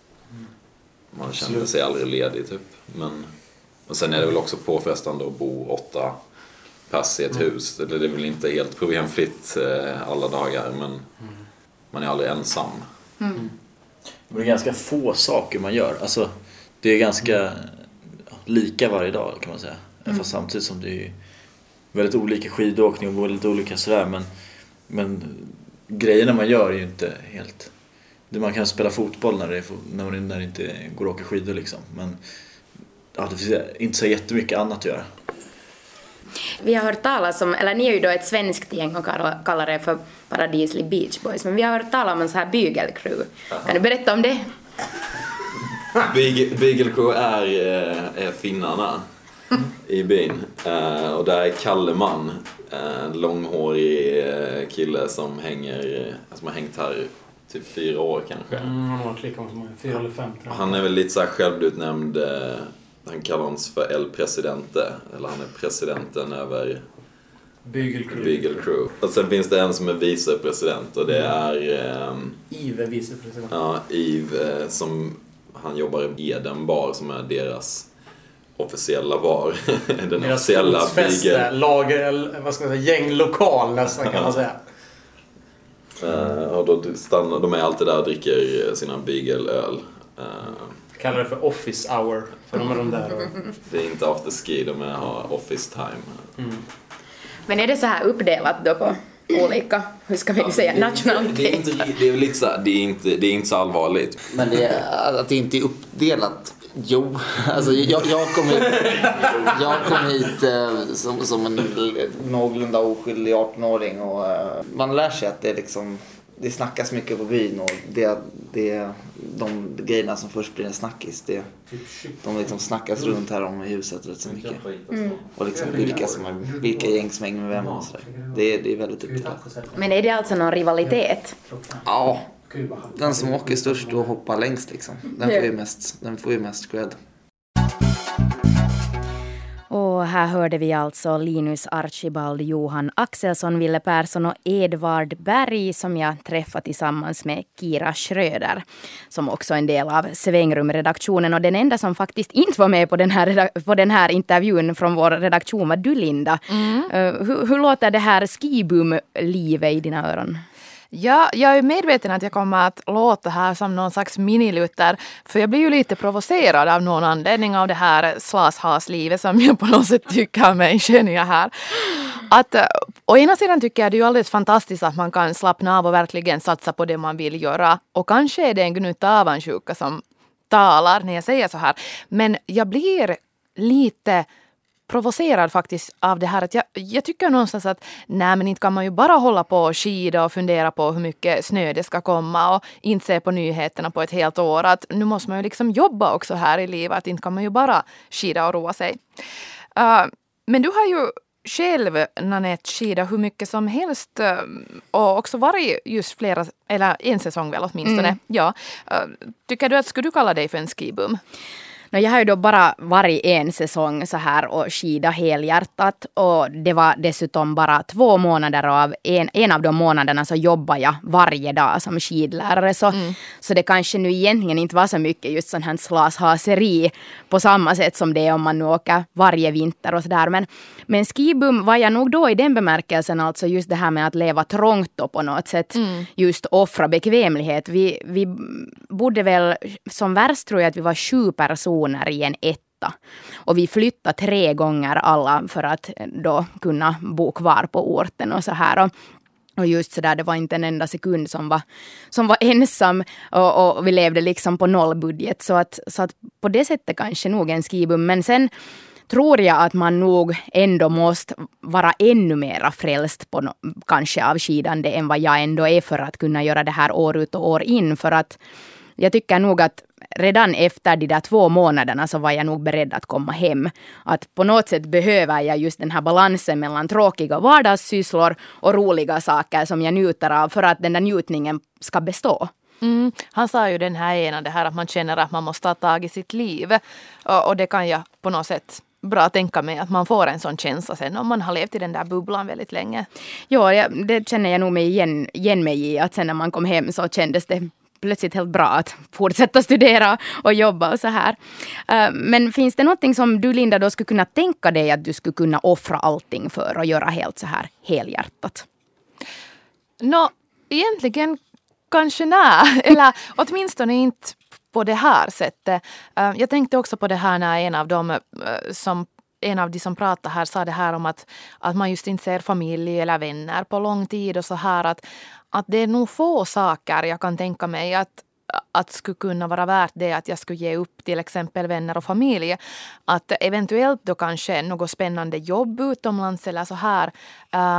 J: man känner sig aldrig ledig typ. Men, och sen är det väl också påfrestande att bo åtta pass i ett hus. Det det är väl inte helt problemfritt eh, alla dagar men man är aldrig ensam.
C: Men det är ganska få saker man gör. Alltså, det är ganska lika varje dag kan man säga. Fast samtidigt som det är väldigt olika skidåkning och väldigt olika sådär. Men, men grejerna man gör är ju inte helt... det- Man kan spela fotboll när det, när det- när det inte går att åka skidor liksom. Men ja, det finns inte så jättemycket annat att göra.
B: Vi har hört talas om, eller ni är ju då ett svenskt gäng och kallar er för Paradisli Beach Boys, men vi har hört talas om en sån här bygelcrew. Kan du berätta om det?
J: Beagle, Beagle Crew är, eh, är finnarna i byn. Eh, och där är Kalle Man, en långhårig eh, kille som hänger, som har hängt här typ fyra år kanske.
I: Mm, han har varit lika många som mig. Fyra eller fem.
J: Han är väl lite så här självutnämnd, han kallar honom för El Presidente. Eller han är presidenten över
I: Beagle Crew.
J: Beagle Crew. Och sen finns det en som är vicepresident och det är ehm,
I: Yves är vicepresident.
J: Ja, Yves eh, som han jobbar i Eden bar som är deras officiella bar. Den
I: Deras
J: officiella beagle.
I: lager, eller vad ska man säga, gänglokal nästan kan man säga.
J: Eh, och då stannar, de är alltid där och dricker sina beagle-öl. Eh,
I: Kallar det för office hour. För de är de där och...
J: det är inte after ski, de har office time.
B: Men är det så här uppdelat då på olika, hur ska vi säga,
J: Det är inte,
B: nationaliteter?
J: det är lite så det är inte, det är inte så allvarligt.
D: Men det är, att det inte är uppdelat. Jo, alltså jag, jag kom hit, jag kom hit eh, som, som en någorlunda oskyldig 18-åring och eh, man lär sig att det är liksom det snackas mycket på byn och det, det, de grejerna som först blir en snackis det, de liksom snackas runt här om i huset rätt så mycket. Och liksom vilka, som har, vilka gäng som hänger med vem och sådär. Det, är- det är väldigt uppdelat.
B: Men är det alltså någon rivalitet?
D: Ja, den som åker störst och hoppar längst liksom. Den får ju mest, den får ju mest cred.
B: Och här hörde vi alltså Linus Archibald, Johan Axelsson, Ville Persson och Edvard Berg som jag träffade tillsammans med Kira Schröder som också är en del av Svängrumredaktionen och den enda som faktiskt inte var med på den här, på den här intervjun från vår redaktion var du Linda. Eh, hur, hur låter det här skibum-livet i dina öron?
A: Ja, jag är medveten att jag kommer att låta här som någon slags minilutter. För jag blir ju lite provocerad av någon anledning av det här slashaslivet som jag på något sätt tycker mig skönja här. Att, eh, å ena sidan tycker jag det är ju alldeles fantastiskt att man kan slappna av och verkligen satsa på det man vill göra. Och kanske är det en gnutta avundsjuka som talar när jag säger så här. Men jag blir lite provocerad faktiskt av det här. Att jag, jag tycker någonstans att nej men inte kan man ju bara hålla på och skida och fundera på hur mycket snö det ska komma och inte se på nyheterna på ett helt år. Att nu måste man ju liksom jobba också här i livet. Att inte kan man ju bara skida och roa sig. Uh, men du har ju själv Nanette skida hur mycket som helst eh, och också varit just flera, eller en säsong väl åtminstone. Mm. Ja. Eh, tycker du att, skulle du kalla dig för en skibum?
B: No, jag har ju då bara varit en säsong så här och skida helhjärtat och det var dessutom bara två månader av en, en av de månaderna så jobbade jag varje dag som skidlärare så, mm. så det kanske nu egentligen inte var så mycket just sån här slashaseri på samma sätt som det är om man nu åker varje vinter och sådär men, men skibum var jag nog då i den bemärkelsen alltså just det här med att leva trångt och på något sätt mm. just offra bekvämlighet. Vi, vi bodde väl som värst tror jag att vi var sju personer personer i en etta. Och vi flyttade tre gånger alla för att då kunna bo kvar på orten och så här. Och, och just så där, det var inte en enda sekund som var, som var ensam och, och vi levde liksom på nollbudget. Så att, så att på det sättet kanske nog en skibum. Men sen tror jag att man nog ändå måste vara ännu mera frälst på no, kanske av skidande än vad jag ändå är för att kunna göra det här år ut och år in. För att jag tycker nog att redan efter de där två månaderna så var jag nog beredd att komma hem. Att på något sätt behöver jag just den här balansen mellan tråkiga vardagssysslor och roliga saker som jag njuter av för att den där njutningen ska bestå.
A: Mm. Han sa ju den här ena, det här att man känner att man måste ta tag i sitt liv. Och, och det kan jag på något sätt bra tänka mig att man får en sån känsla sen om man har levt i den där bubblan väldigt länge.
B: Ja, det känner jag nog mig igen, igen mig i. Att sen när man kom hem så kändes det plötsligt helt bra att fortsätta studera och jobba och så här. Eh, men finns det någonting som du Linda då skulle kunna tänka dig att du skulle kunna offra allting för och göra helt så här helhjärtat?
A: Nå, egentligen kanske nej. Eller åtminstone inte på det här sättet. Eh, jag tänkte också på det här när en av dem eh, som en av de som pratade här sa det här om att, att man just inte ser familj eller vänner på lång tid och så här att, att det är nog få saker jag kan tänka mig att att skulle kunna vara värt det att jag skulle ge upp till exempel vänner och familj. Att eventuellt då kanske något spännande jobb utomlands eller så här.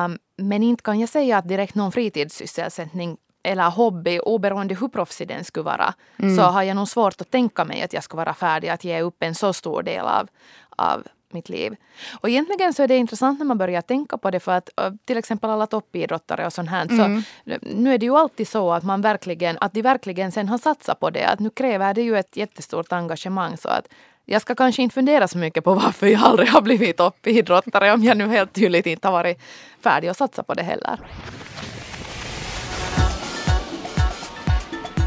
A: Um, men inte kan jag säga att direkt någon fritidssysselsättning eller hobby, oberoende hur proffsig den skulle vara, mm. så har jag nog svårt att tänka mig att jag ska vara färdig att ge upp en så stor del av, av mitt liv. Och egentligen så är det intressant när man börjar tänka på det för att till exempel alla toppidrottare och sånt här. Mm. Så nu är det ju alltid så att man verkligen, att de verkligen sen har satsat på det. Att nu kräver det ju ett jättestort engagemang så att jag ska kanske inte fundera så mycket på varför jag aldrig har blivit toppidrottare om jag nu helt tydligt inte har varit färdig att satsa på det heller.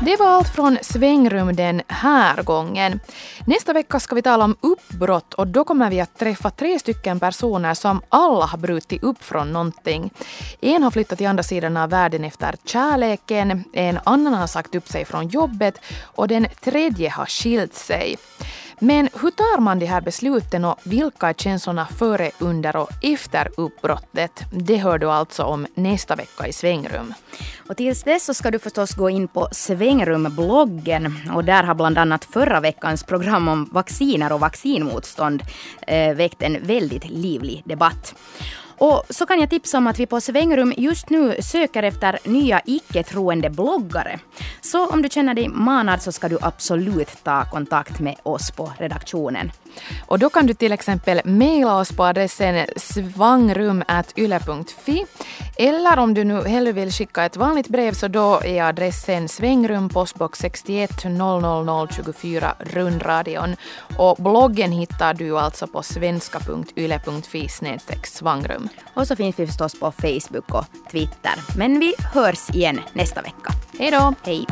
A: Det var allt från svängrum den här gången. Nästa vecka ska vi tala om uppbrott och då kommer vi att träffa tre stycken personer som alla har brutit upp från någonting. En har flyttat till andra sidan av världen efter kärleken, en annan har sagt upp sig från jobbet och den tredje har skilt sig. Men hur tar man de här besluten och vilka är känslorna före, under och efter uppbrottet? Det hör du alltså om nästa vecka i Svängrum.
B: Och tills dess så ska du förstås gå in på Svängrumbloggen och där har bland annat förra veckans program om vacciner och vaccinmotstånd eh, väckt en väldigt livlig debatt. Och så kan jag tipsa om att vi på Svängrum just nu söker efter nya icke-troende bloggare. Så om du känner dig manad så ska du absolut ta kontakt med oss på redaktionen.
A: Och då kan du till exempel mejla oss på adressen svangrum.yle.fi eller om du nu hellre vill skicka ett vanligt brev så då är adressen svängrum postbox 61 00024 rundradion och bloggen hittar du alltså på svenska.yle.fi svangrum.
B: Och så finns vi förstås på Facebook och Twitter. Men vi hörs igen nästa vecka.
A: Hej då!
B: Hej!